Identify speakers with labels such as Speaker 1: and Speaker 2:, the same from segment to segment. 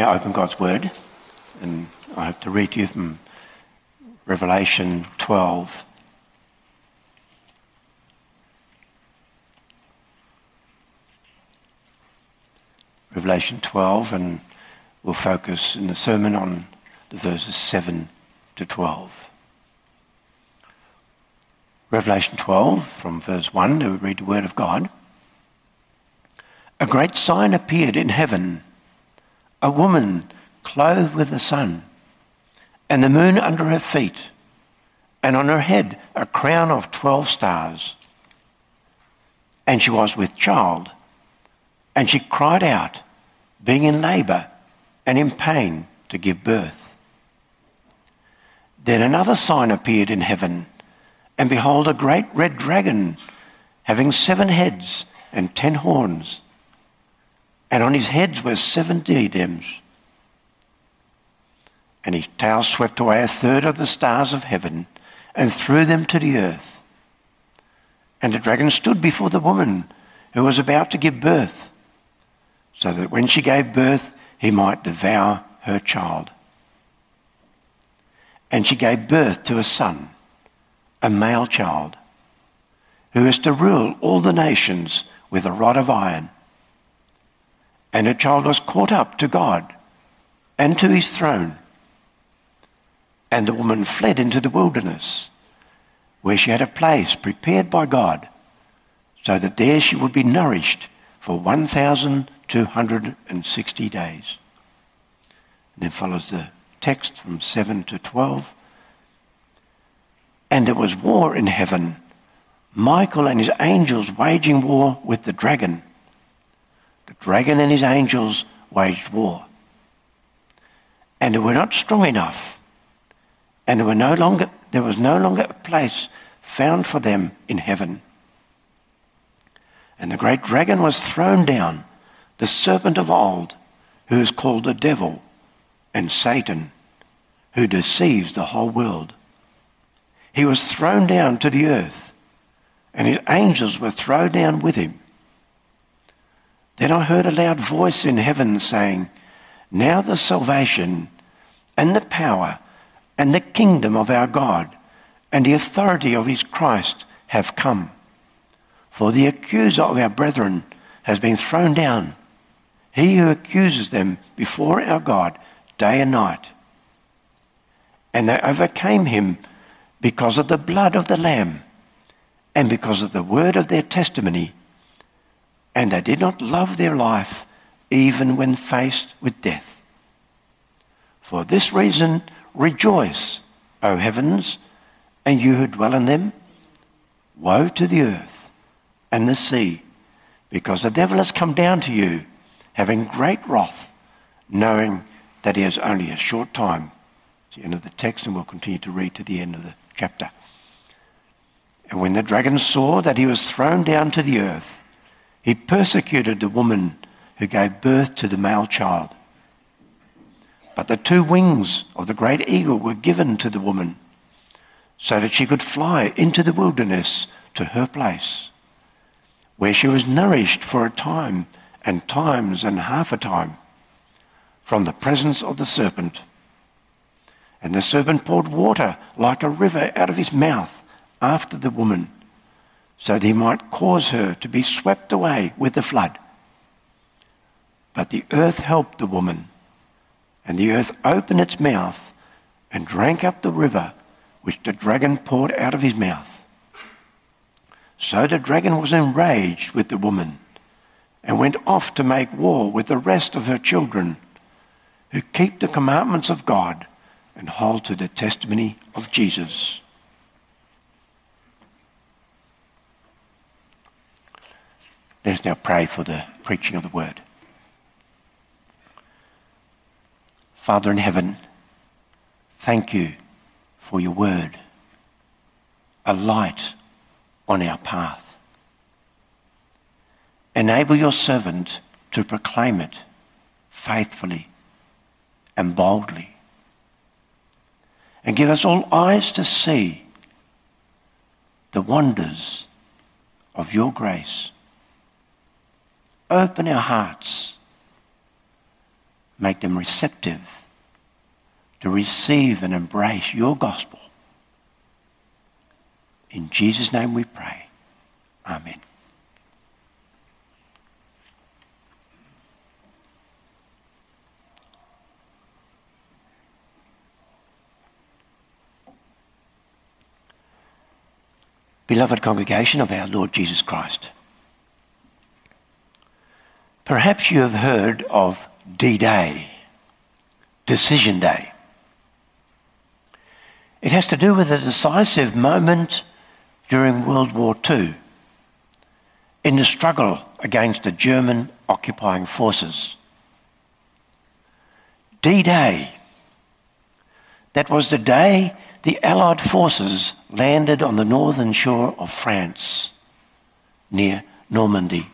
Speaker 1: Now open God's Word, and I have to read to you from Revelation 12. Revelation 12, and we'll focus in the sermon on the verses 7 to 12. Revelation 12, from verse 1, we read the Word of God. A great sign appeared in heaven a woman clothed with the sun, and the moon under her feet, and on her head a crown of twelve stars. And she was with child, and she cried out, being in labour and in pain to give birth. Then another sign appeared in heaven, and behold, a great red dragon, having seven heads and ten horns and on his heads were seven diadems. And his tail swept away a third of the stars of heaven and threw them to the earth. And the dragon stood before the woman who was about to give birth, so that when she gave birth, he might devour her child. And she gave birth to a son, a male child, who is to rule all the nations with a rod of iron and her child was caught up to God and to his throne. And the woman fled into the wilderness, where she had a place prepared by God, so that there she would be nourished for 1,260 days. And then follows the text from 7 to 12. And there was war in heaven, Michael and his angels waging war with the dragon. Dragon and his angels waged war. And they were not strong enough. And were no longer, there was no longer a place found for them in heaven. And the great dragon was thrown down, the serpent of old, who is called the devil and Satan, who deceives the whole world. He was thrown down to the earth, and his angels were thrown down with him. Then I heard a loud voice in heaven saying, Now the salvation and the power and the kingdom of our God and the authority of his Christ have come. For the accuser of our brethren has been thrown down, he who accuses them before our God day and night. And they overcame him because of the blood of the Lamb and because of the word of their testimony and they did not love their life even when faced with death. For this reason, rejoice, O heavens, and you who dwell in them. Woe to the earth and the sea, because the devil has come down to you, having great wrath, knowing that he has only a short time. It's the end of the text, and we'll continue to read to the end of the chapter. And when the dragon saw that he was thrown down to the earth, he persecuted the woman who gave birth to the male child. But the two wings of the great eagle were given to the woman so that she could fly into the wilderness to her place, where she was nourished for a time and times and half a time from the presence of the serpent. And the serpent poured water like a river out of his mouth after the woman so that he might cause her to be swept away with the flood. But the earth helped the woman, and the earth opened its mouth and drank up the river which the dragon poured out of his mouth. So the dragon was enraged with the woman and went off to make war with the rest of her children who keep the commandments of God and hold to the testimony of Jesus. Let us now pray for the preaching of the word. Father in heaven, thank you for your word, a light on our path. Enable your servant to proclaim it faithfully and boldly. And give us all eyes to see the wonders of your grace open our hearts. make them receptive to receive and embrace your gospel. In Jesus' name we pray. Amen. Beloved congregation of our Lord Jesus Christ, perhaps you have heard of D-Day, Decision Day. It has to do with a decisive moment during World War II in the struggle against the German occupying forces. D-Day, that was the day the Allied forces landed on the northern shore of France near Normandy.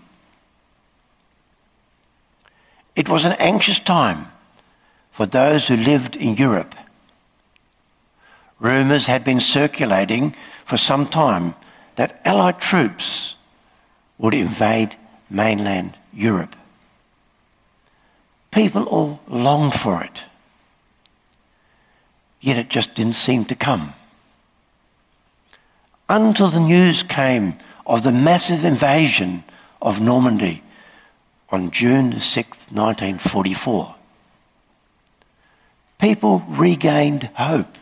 Speaker 1: It was an anxious time for those who lived in Europe. Rumours had been circulating for some time that Allied troops would invade mainland Europe. People all longed for it yet it just didn't seem to come. Until the news came of the massive invasion of Normandy on June 6, 1944. People regained hope.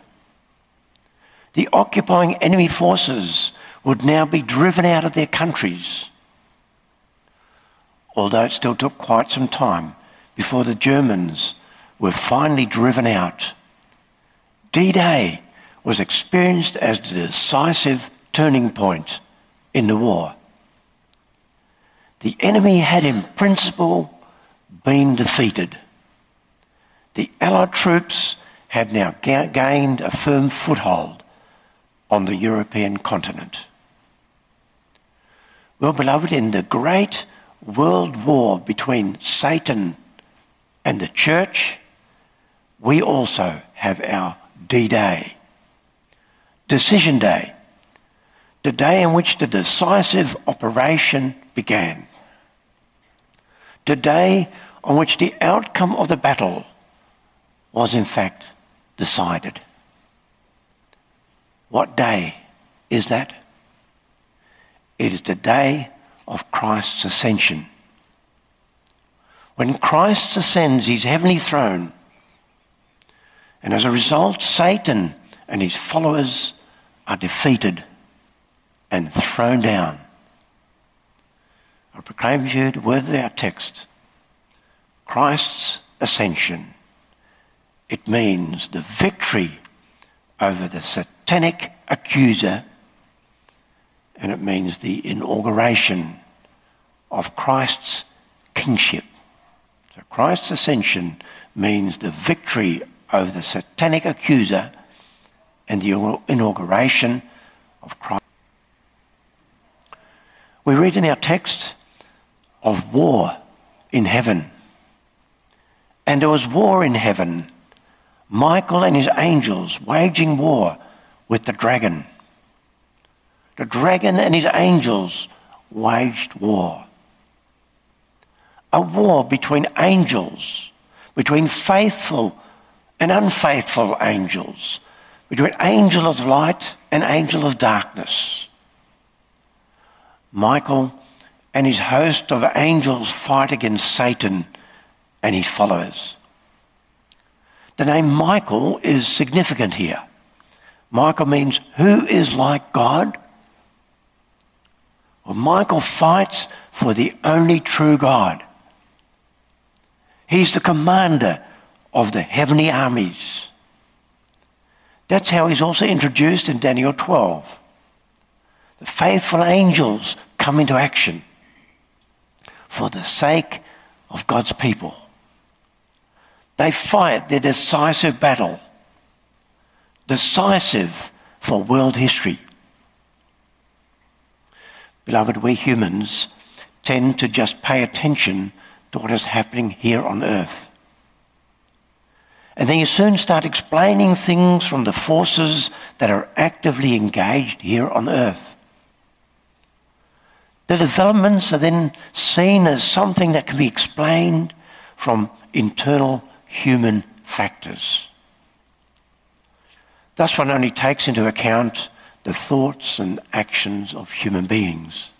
Speaker 1: The occupying enemy forces would now be driven out of their countries. Although it still took quite some time before the Germans were finally driven out D-Day was experienced as the decisive turning point in the war. The enemy had in principle been defeated. The Allied troops had now ga- gained a firm foothold on the European continent. Well, beloved, in the great world war between Satan and the church, we also have our D-Day. Decision Day. The day in which the decisive operation began. The day on which the outcome of the battle was in fact decided. What day is that? It is the day of Christ's ascension. When Christ ascends his heavenly throne, and as a result, Satan and his followers are defeated and thrown down. I proclaim to you the word of our text Christ's ascension. It means the victory over the satanic accuser, and it means the inauguration of Christ's kingship. So Christ's ascension means the victory over the satanic accuser and the inauguration of Christ. We read in our text of war in heaven. And there was war in heaven. Michael and his angels waging war with the dragon. The dragon and his angels waged war. A war between angels, between faithful and unfaithful angels, between angel of light and angel of darkness. Michael and his host of angels fight against Satan and his followers. The name Michael is significant here. Michael means who is like God? Well, Michael fights for the only true God. He's the commander of the heavenly armies. That's how he's also introduced in Daniel 12. The faithful angels come into action for the sake of God's people. They fight their decisive battle, decisive for world history. Beloved, we humans tend to just pay attention to what is happening here on earth. And then you soon start explaining things from the forces that are actively engaged here on earth. The developments are then seen as something that can be explained from internal human factors. Thus, one only takes into account the thoughts and actions of human beings.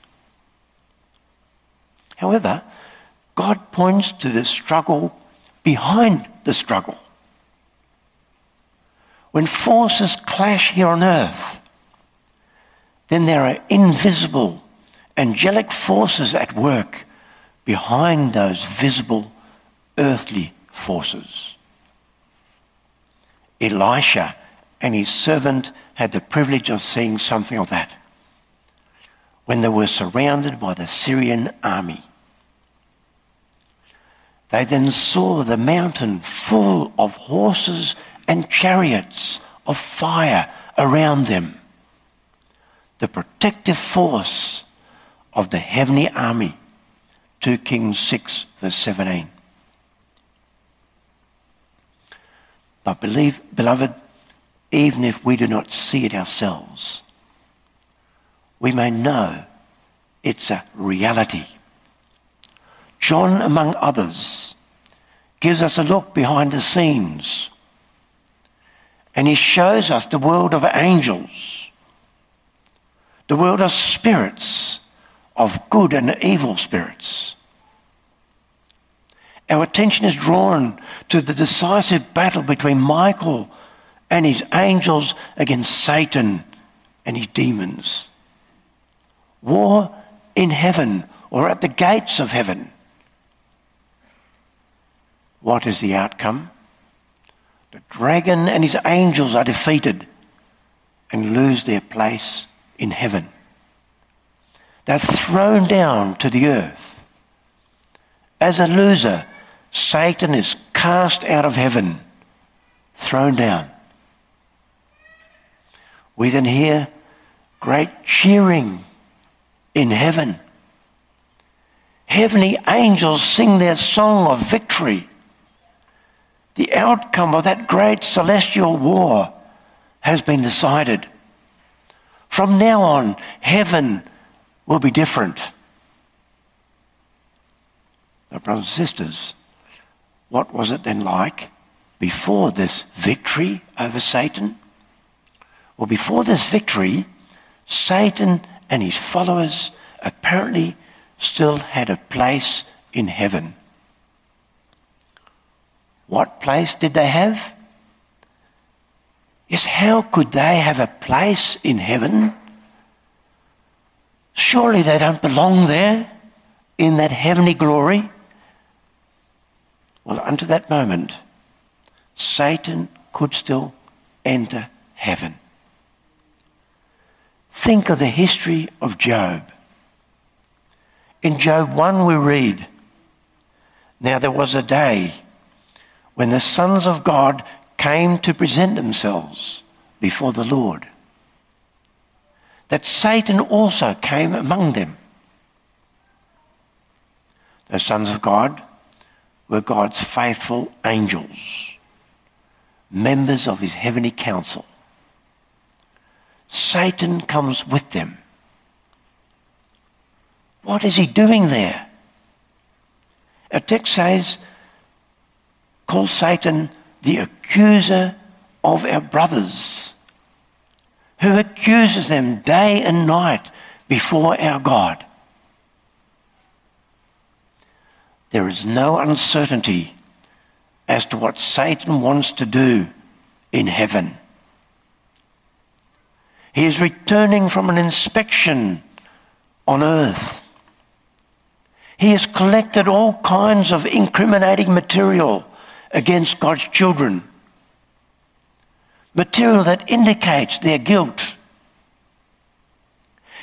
Speaker 1: However, God points to the struggle behind the struggle. When forces clash here on earth, then there are invisible angelic forces at work behind those visible earthly forces. Elisha and his servant had the privilege of seeing something of that when they were surrounded by the Syrian army. They then saw the mountain full of horses and chariots of fire around them. The protective force of the heavenly army. 2 Kings 6, verse 17. But believe, beloved, even if we do not see it ourselves, we may know it's a reality. John, among others, gives us a look behind the scenes and he shows us the world of angels, the world of spirits, of good and evil spirits. Our attention is drawn to the decisive battle between Michael and his angels against Satan and his demons. War in heaven or at the gates of heaven. What is the outcome? The dragon and his angels are defeated and lose their place in heaven. They're thrown down to the earth. As a loser, Satan is cast out of heaven, thrown down. We then hear great cheering in heaven. Heavenly angels sing their song of victory. The outcome of that great celestial war has been decided. From now on, heaven will be different. But, brothers and sisters, what was it then like before this victory over Satan? Well, before this victory, Satan and his followers apparently still had a place in heaven. What place did they have? Yes, how could they have a place in heaven Surely they don't belong there in that heavenly glory. Well, unto that moment, Satan could still enter heaven. Think of the history of Job. In Job 1, we read Now there was a day when the sons of God came to present themselves before the Lord that Satan also came among them. The sons of God were God's faithful angels, members of his heavenly council. Satan comes with them. What is he doing there? Our text says, call Satan the accuser of our brothers who accuses them day and night before our God. There is no uncertainty as to what Satan wants to do in heaven. He is returning from an inspection on earth. He has collected all kinds of incriminating material against God's children material that indicates their guilt.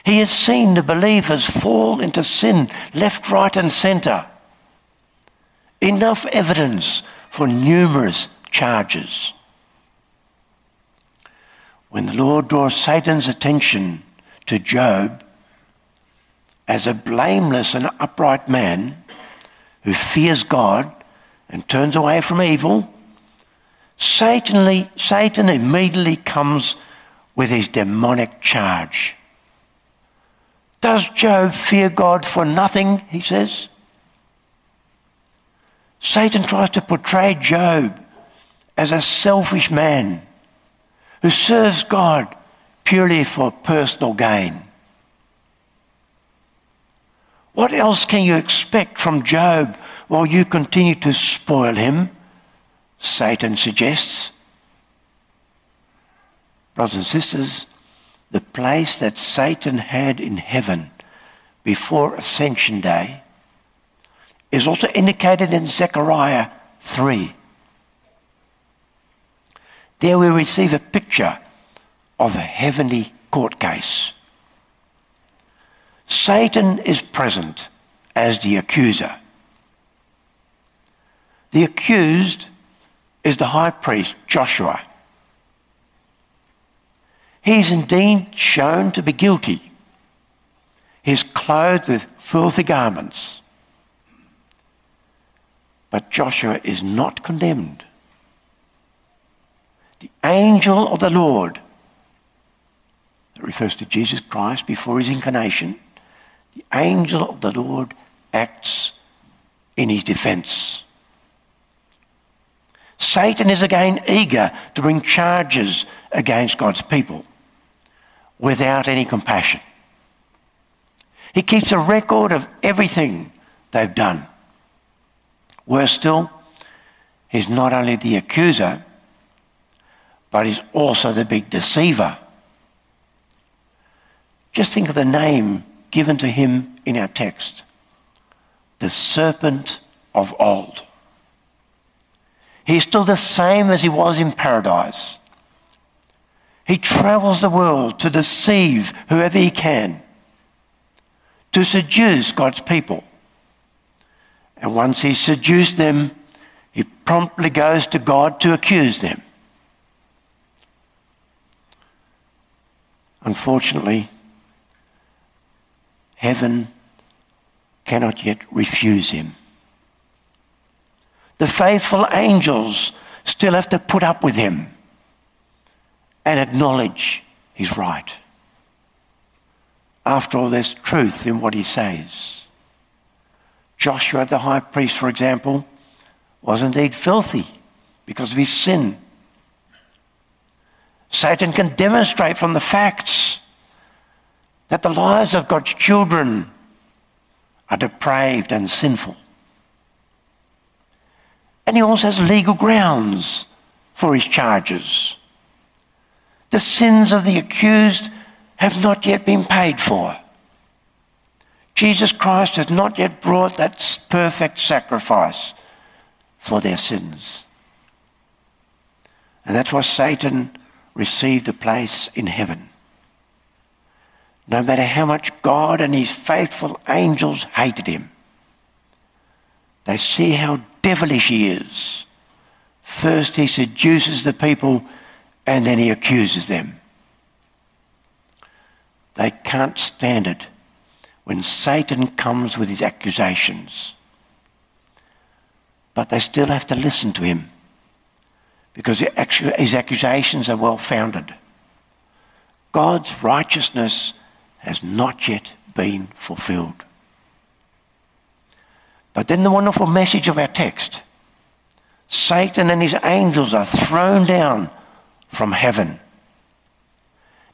Speaker 1: He has seen the believers fall into sin left, right, and centre. Enough evidence for numerous charges. When the Lord draws Satan's attention to Job as a blameless and upright man who fears God and turns away from evil, Satan, Satan immediately comes with his demonic charge. Does Job fear God for nothing? He says. Satan tries to portray Job as a selfish man who serves God purely for personal gain. What else can you expect from Job while you continue to spoil him? Satan suggests. Brothers and sisters, the place that Satan had in heaven before Ascension Day is also indicated in Zechariah 3. There we receive a picture of a heavenly court case. Satan is present as the accuser. The accused is the high priest, Joshua. He is indeed shown to be guilty. He is clothed with filthy garments. But Joshua is not condemned. The angel of the Lord, that refers to Jesus Christ before his incarnation, the angel of the Lord acts in his defense. Satan is again eager to bring charges against God's people without any compassion. He keeps a record of everything they've done. Worse still, he's not only the accuser, but he's also the big deceiver. Just think of the name given to him in our text the serpent of old. He's still the same as he was in paradise. He travels the world to deceive whoever he can, to seduce God's people. And once he's seduced them, he promptly goes to God to accuse them. Unfortunately, heaven cannot yet refuse him. The faithful angels still have to put up with him and acknowledge he's right. After all, there's truth in what he says. Joshua, the high priest, for example, was indeed filthy because of his sin. Satan can demonstrate from the facts that the lives of God's children are depraved and sinful. And he also has legal grounds for his charges. The sins of the accused have not yet been paid for. Jesus Christ has not yet brought that perfect sacrifice for their sins. And that's why Satan received a place in heaven. No matter how much God and his faithful angels hated him, they see how devilish he is. First, he seduces the people and then he accuses them. They can't stand it when Satan comes with his accusations. But they still have to listen to him because his accusations are well founded. God's righteousness has not yet been fulfilled. But then the wonderful message of our text Satan and his angels are thrown down from heaven.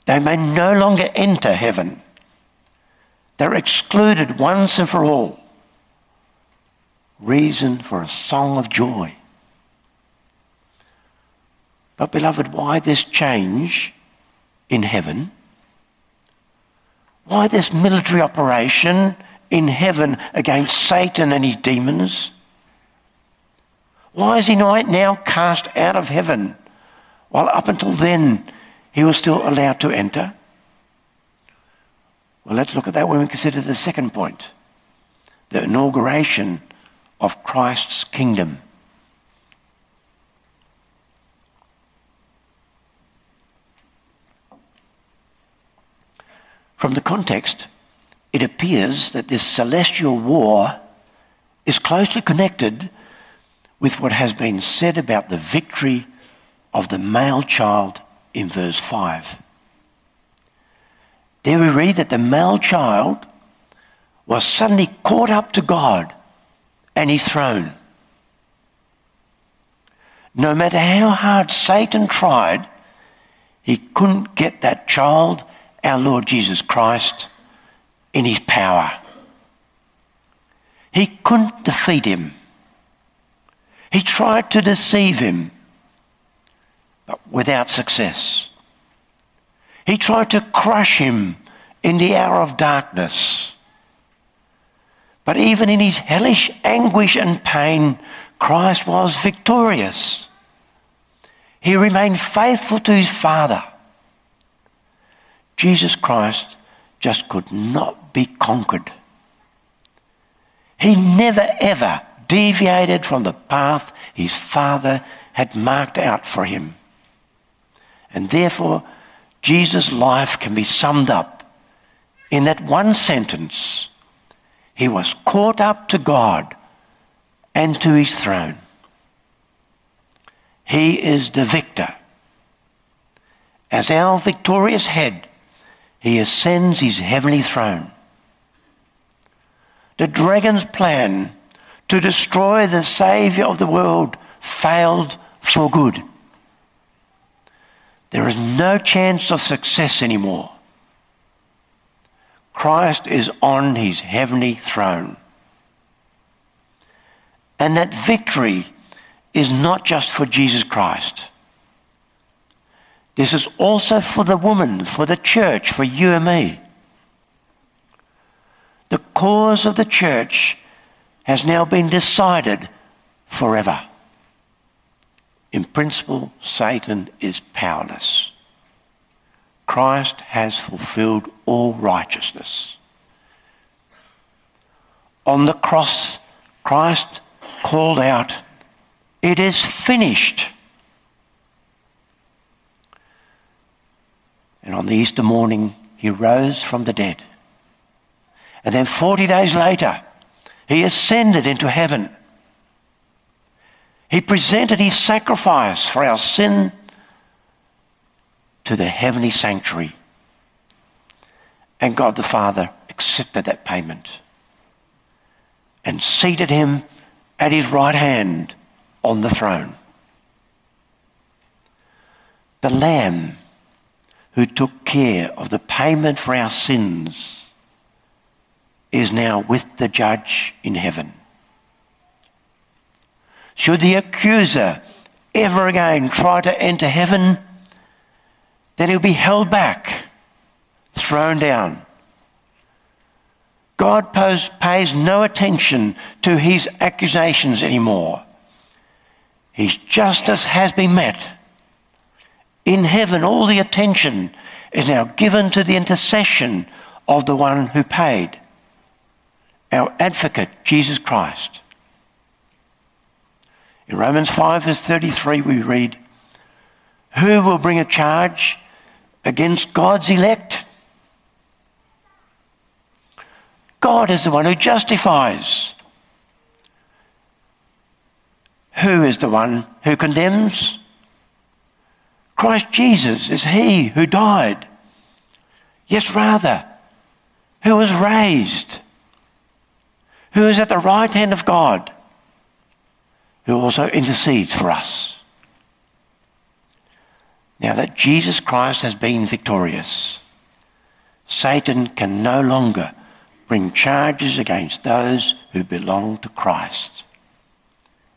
Speaker 1: They may no longer enter heaven. They're excluded once and for all. Reason for a song of joy. But, beloved, why this change in heaven? Why this military operation in heaven against Satan and his demons? Why is he not now cast out of heaven while up until then he was still allowed to enter? Well, let's look at that when we consider the second point the inauguration of Christ's kingdom. From the context, it appears that this celestial war is closely connected with what has been said about the victory of the male child in verse 5. There we read that the male child was suddenly caught up to God and his throne. no matter how hard Satan tried, he couldn't get that child, our Lord Jesus Christ, in his power. He couldn't defeat him. He tried to deceive him, but without success. He tried to crush him in the hour of darkness. But even in his hellish anguish and pain, Christ was victorious. He remained faithful to his Father. Jesus Christ just could not be conquered. He never ever deviated from the path his Father had marked out for him. And therefore, Jesus' life can be summed up in that one sentence He was caught up to God and to His throne. He is the victor. As our victorious head, He ascends His heavenly throne. The dragon's plan to destroy the Saviour of the world failed for good. There is no chance of success anymore. Christ is on his heavenly throne. And that victory is not just for Jesus Christ. This is also for the woman, for the church, for you and me. The cause of the church has now been decided forever. In principle, Satan is powerless. Christ has fulfilled all righteousness. On the cross, Christ called out, It is finished. And on the Easter morning, he rose from the dead. And then 40 days later, he ascended into heaven. He presented his sacrifice for our sin to the heavenly sanctuary. And God the Father accepted that payment and seated him at his right hand on the throne. The Lamb who took care of the payment for our sins is now with the judge in heaven. Should the accuser ever again try to enter heaven, then he'll be held back, thrown down. God pays no attention to his accusations anymore. His justice has been met. In heaven, all the attention is now given to the intercession of the one who paid, our advocate, Jesus Christ. In Romans 5, verse 33, we read, Who will bring a charge against God's elect? God is the one who justifies. Who is the one who condemns? Christ Jesus is he who died. Yes, rather, who was raised, who is at the right hand of God who also intercedes for us. Now that Jesus Christ has been victorious, Satan can no longer bring charges against those who belong to Christ.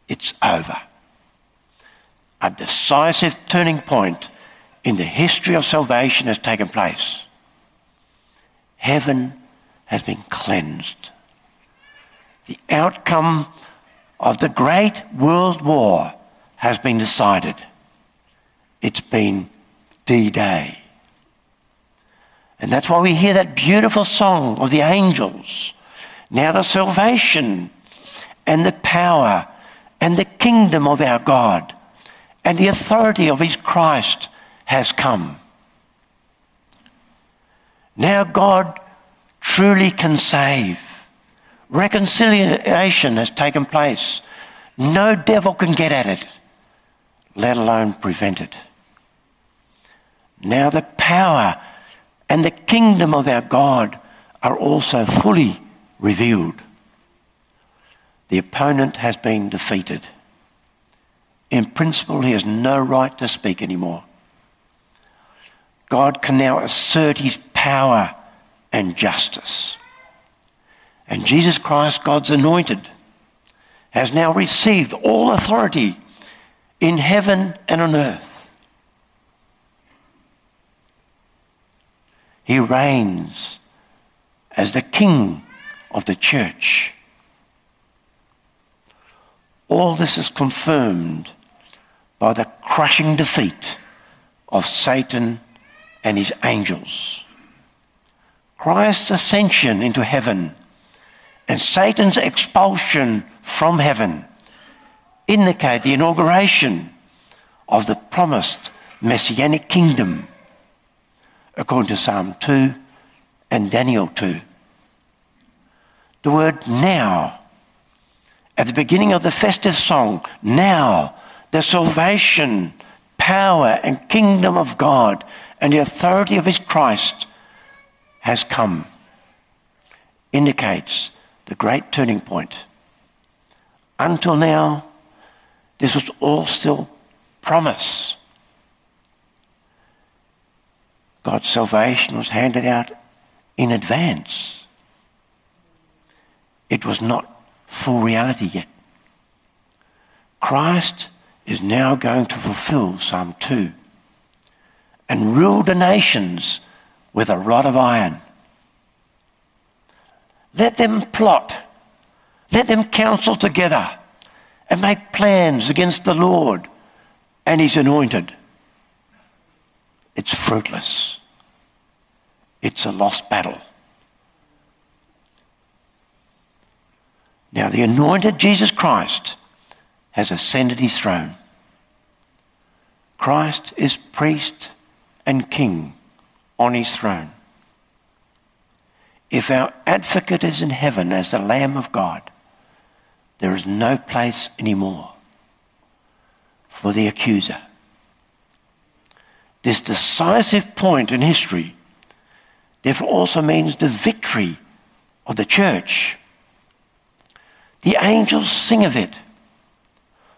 Speaker 1: It's over. A decisive turning point in the history of salvation has taken place. Heaven has been cleansed. The outcome of the Great World War has been decided. It's been D Day. And that's why we hear that beautiful song of the angels. Now the salvation and the power and the kingdom of our God and the authority of his Christ has come. Now God truly can save. Reconciliation has taken place. No devil can get at it, let alone prevent it. Now the power and the kingdom of our God are also fully revealed. The opponent has been defeated. in principle, he has no right to speak anymore. God can now assert his power and justice. And Jesus Christ, God's anointed, has now received all authority in heaven and on earth. He reigns as the King of the church. All this is confirmed by the crushing defeat of Satan and his angels. Christ's ascension into heaven and Satan's expulsion from heaven indicate the inauguration of the promised messianic kingdom, according to Psalm 2 and Daniel 2. The word now, at the beginning of the festive song, now, the salvation, power, and kingdom of God and the authority of his Christ has come, indicates the great turning point. Until now, this was all still promise. God's salvation was handed out in advance. It was not full reality yet. Christ is now going to fulfill Psalm 2 and rule the nations with a rod of iron. Let them plot, let them counsel together and make plans against the Lord and his anointed. It's fruitless. It's a lost battle. Now, the anointed Jesus Christ has ascended his throne. Christ is priest and king on his throne. If our advocate is in heaven as the Lamb of God, there is no place anymore for the accuser. This decisive point in history therefore also means the victory of the church. The angels sing of it.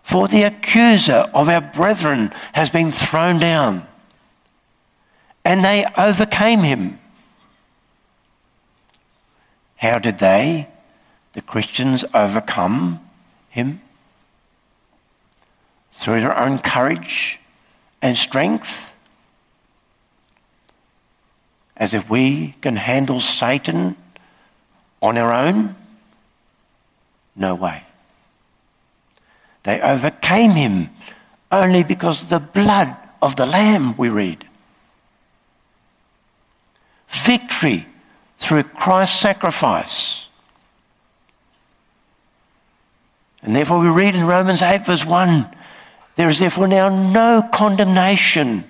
Speaker 1: For the accuser of our brethren has been thrown down, and they overcame him. How did they, the Christians, overcome him? Through their own courage and strength? As if we can handle Satan on our own? No way. They overcame him only because of the blood of the Lamb, we read. Victory through Christ's sacrifice. And therefore, we read in Romans 8, verse 1 there is therefore now no condemnation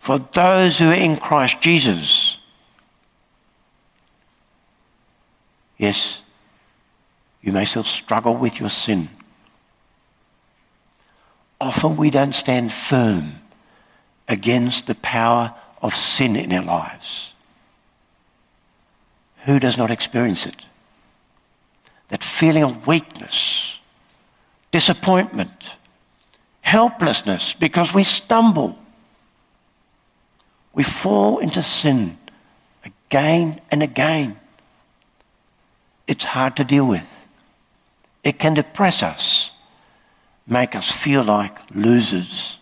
Speaker 1: for those who are in Christ Jesus. Yes, you may still struggle with your sin often we don't stand firm against the power of sin in our lives. Who does not experience it? That feeling of weakness, disappointment, helplessness because we stumble. We fall into sin again and again. It's hard to deal with. It can depress us make us feel like losers.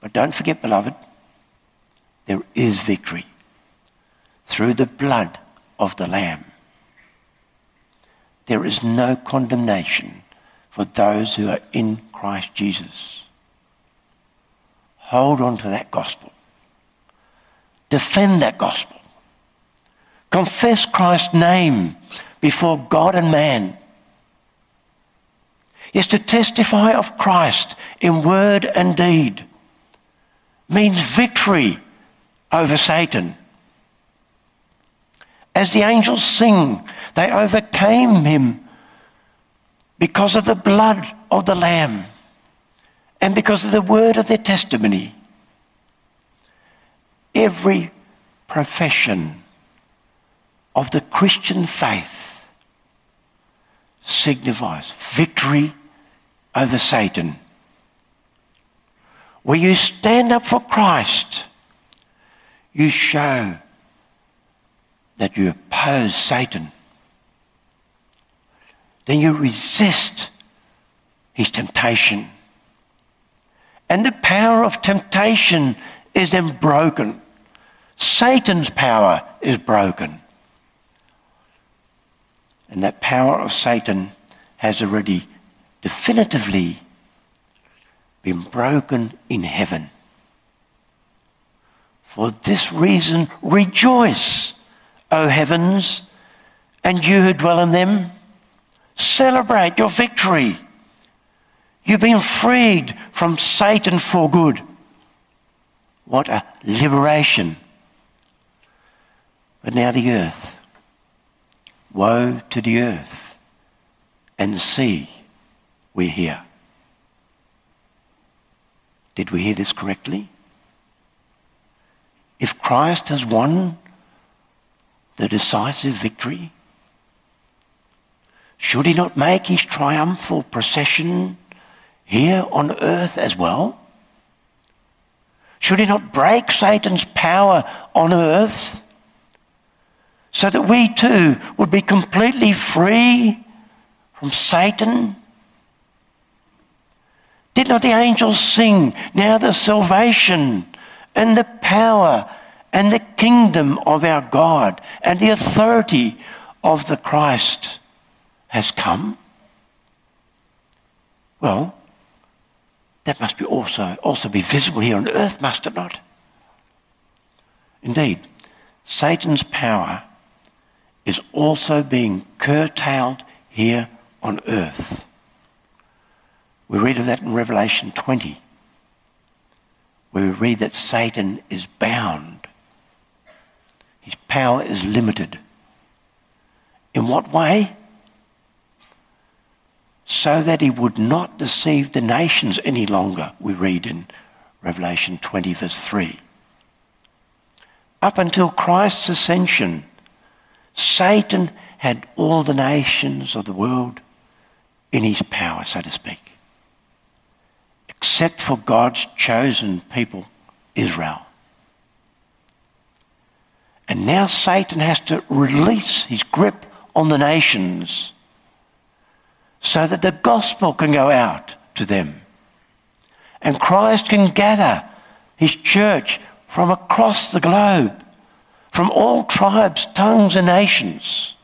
Speaker 1: But don't forget, beloved, there is victory through the blood of the Lamb. There is no condemnation for those who are in Christ Jesus. Hold on to that gospel. Defend that gospel. Confess Christ's name before God and man is to testify of Christ in word and deed means victory over Satan. As the angels sing, they overcame him because of the blood of the Lamb and because of the word of their testimony. Every profession of the Christian faith signifies victory over Satan, where you stand up for Christ, you show that you oppose Satan. Then you resist his temptation. And the power of temptation is then broken. Satan's power is broken. And that power of Satan has already definitively been broken in heaven. For this reason, rejoice, O heavens, and you who dwell in them. Celebrate your victory. You've been freed from Satan for good. What a liberation. But now the earth. Woe to the earth and sea we're here. Did we hear this correctly? If Christ has won the decisive victory, should he not make his triumphal procession here on earth as well? Should he not break Satan's power on earth so that we too would be completely free from Satan did not the angels sing, Now the salvation and the power and the kingdom of our God and the authority of the Christ has come? Well, that must be also, also be visible here on earth, must it not? Indeed, Satan's power is also being curtailed here on earth. We read of that in Revelation 20, where we read that Satan is bound. His power is limited. In what way? So that he would not deceive the nations any longer, we read in Revelation 20, verse 3. Up until Christ's ascension, Satan had all the nations of the world in his power, so to speak except for God's chosen people, Israel. And now Satan has to release his grip on the nations so that the gospel can go out to them. And Christ can gather his church from across the globe, from all tribes, tongues, and nations.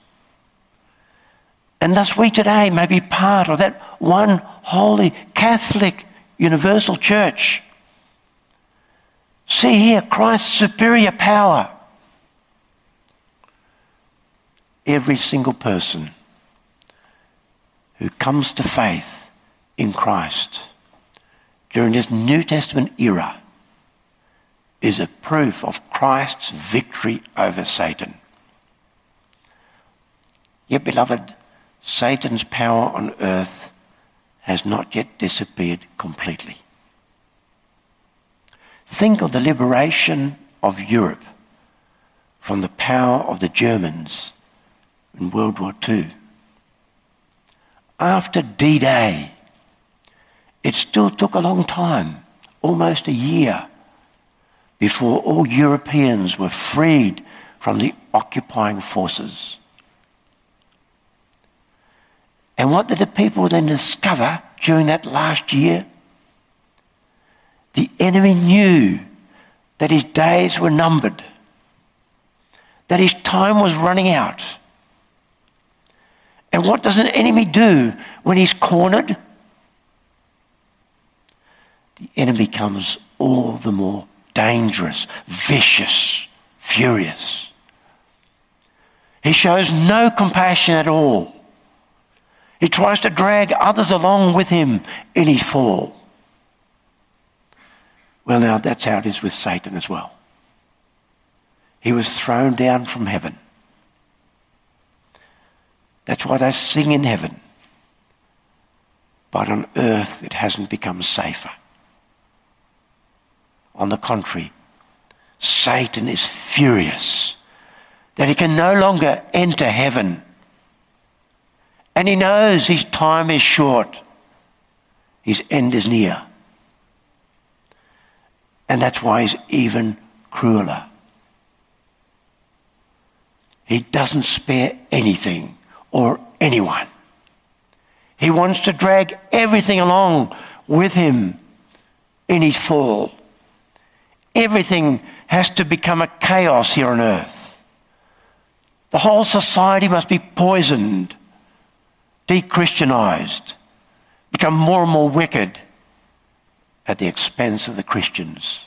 Speaker 1: And thus we today may be part of that one holy Catholic universal church. See here Christ's superior power. Every single person who comes to faith in Christ during this New Testament era is a proof of Christ's victory over Satan. Yet, beloved, Satan's power on earth has not yet disappeared completely. Think of the liberation of Europe from the power of the Germans in World War II. After D Day, it still took a long time, almost a year, before all Europeans were freed from the occupying forces. And what did the people then discover during that last year? The enemy knew that his days were numbered, that his time was running out. And what does an enemy do when he's cornered? The enemy becomes all the more dangerous, vicious, furious. He shows no compassion at all. He tries to drag others along with him in his fall. Well, now that's how it is with Satan as well. He was thrown down from heaven. That's why they sing in heaven. But on earth, it hasn't become safer. On the contrary, Satan is furious that he can no longer enter heaven and he knows his time is short. His end is near. And that's why he's even crueler. He doesn't spare anything or anyone. He wants to drag everything along with him in his fall. Everything has to become a chaos here on earth. The whole society must be poisoned, de Christianized, become more and more wicked at the expense of the Christians.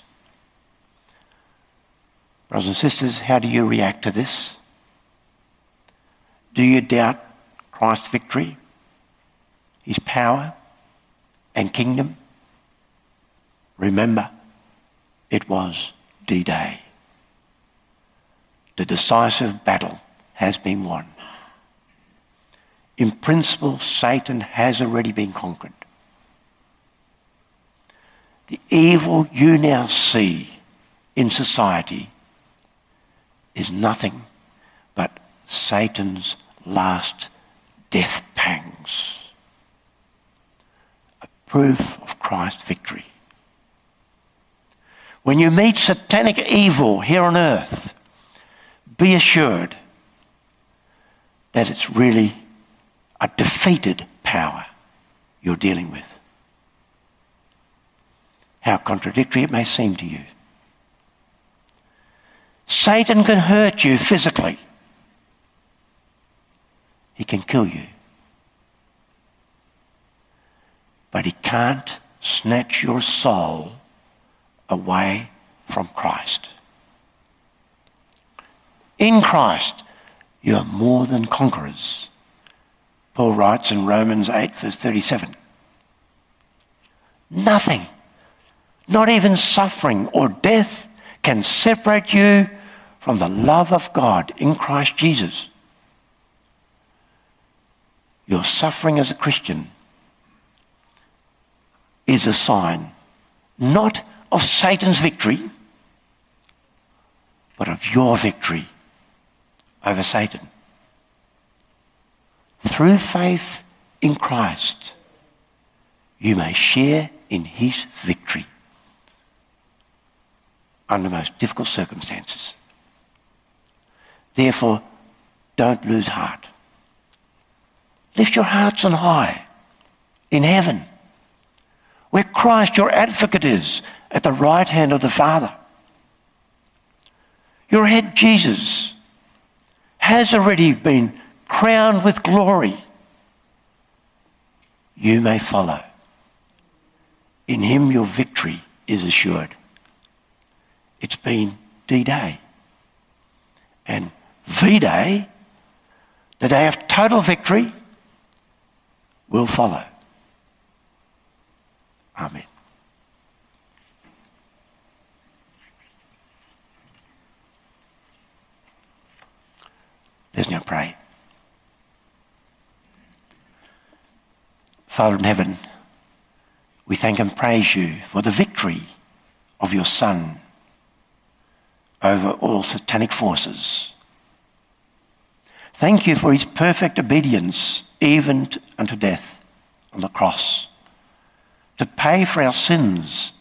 Speaker 1: Brothers and sisters, how do you react to this? Do you doubt Christ's victory, his power and kingdom? Remember, it was D Day. The decisive battle has been won. In principle, Satan has already been conquered. The evil you now see in society is nothing but Satan's last death pangs. A proof of Christ's victory. When you meet satanic evil here on earth, be assured that it's really a defeated power you're dealing with. How contradictory it may seem to you. Satan can hurt you physically. He can kill you. But he can't snatch your soul away from Christ. In Christ, you are more than conquerors. Paul writes in Romans 8, verse 37. Nothing, not even suffering or death, can separate you from the love of God in Christ Jesus. Your suffering as a Christian is a sign not of Satan's victory, but of your victory over Satan. Through faith in Christ, you may share in his victory under most difficult circumstances. Therefore, don't lose heart. Lift your hearts on high in heaven, where Christ, your advocate, is at the right hand of the Father. Your head, Jesus, has already been crowned with glory. You may follow. In him, your victory is assured. It's been D Day. And V Day, the day of total victory, will follow. Amen. Let's now pray. Father in heaven, we thank and praise you for the victory of your Son over all satanic forces. Thank you for his perfect obedience, even unto death on the cross, to pay for our sins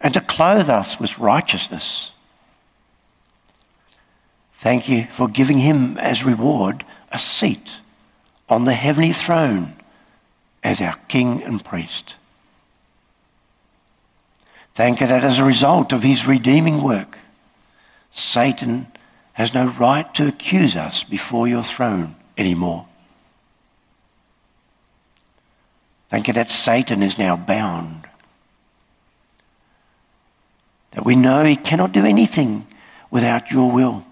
Speaker 1: and to clothe us with righteousness. Thank you for giving him as reward a seat on the heavenly throne as our king and priest. Thank you that as a result of his redeeming work, Satan has no right to accuse us before your throne anymore. Thank you that Satan is now bound. That we know he cannot do anything without your will.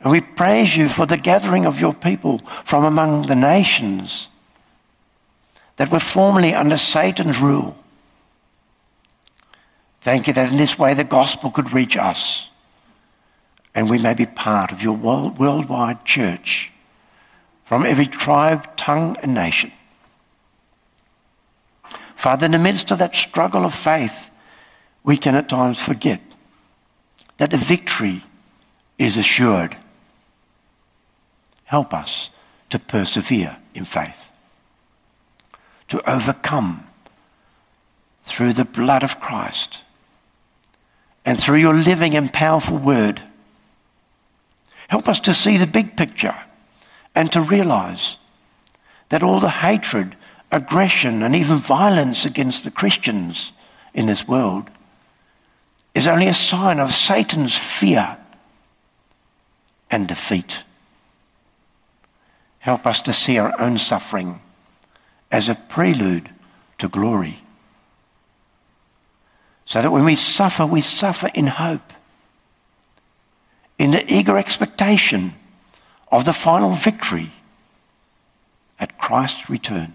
Speaker 1: And we praise you for the gathering of your people from among the nations that were formerly under Satan's rule. Thank you that in this way the gospel could reach us and we may be part of your world, worldwide church from every tribe, tongue, and nation. Father, in the midst of that struggle of faith, we can at times forget that the victory is assured. Help us to persevere in faith to overcome through the blood of Christ and through your living and powerful word. Help us to see the big picture and to realize that all the hatred, aggression, and even violence against the Christians in this world is only a sign of Satan's fear and defeat. Help us to see our own suffering as a prelude to glory. So that when we suffer, we suffer in hope, in the eager expectation of the final victory at Christ's return.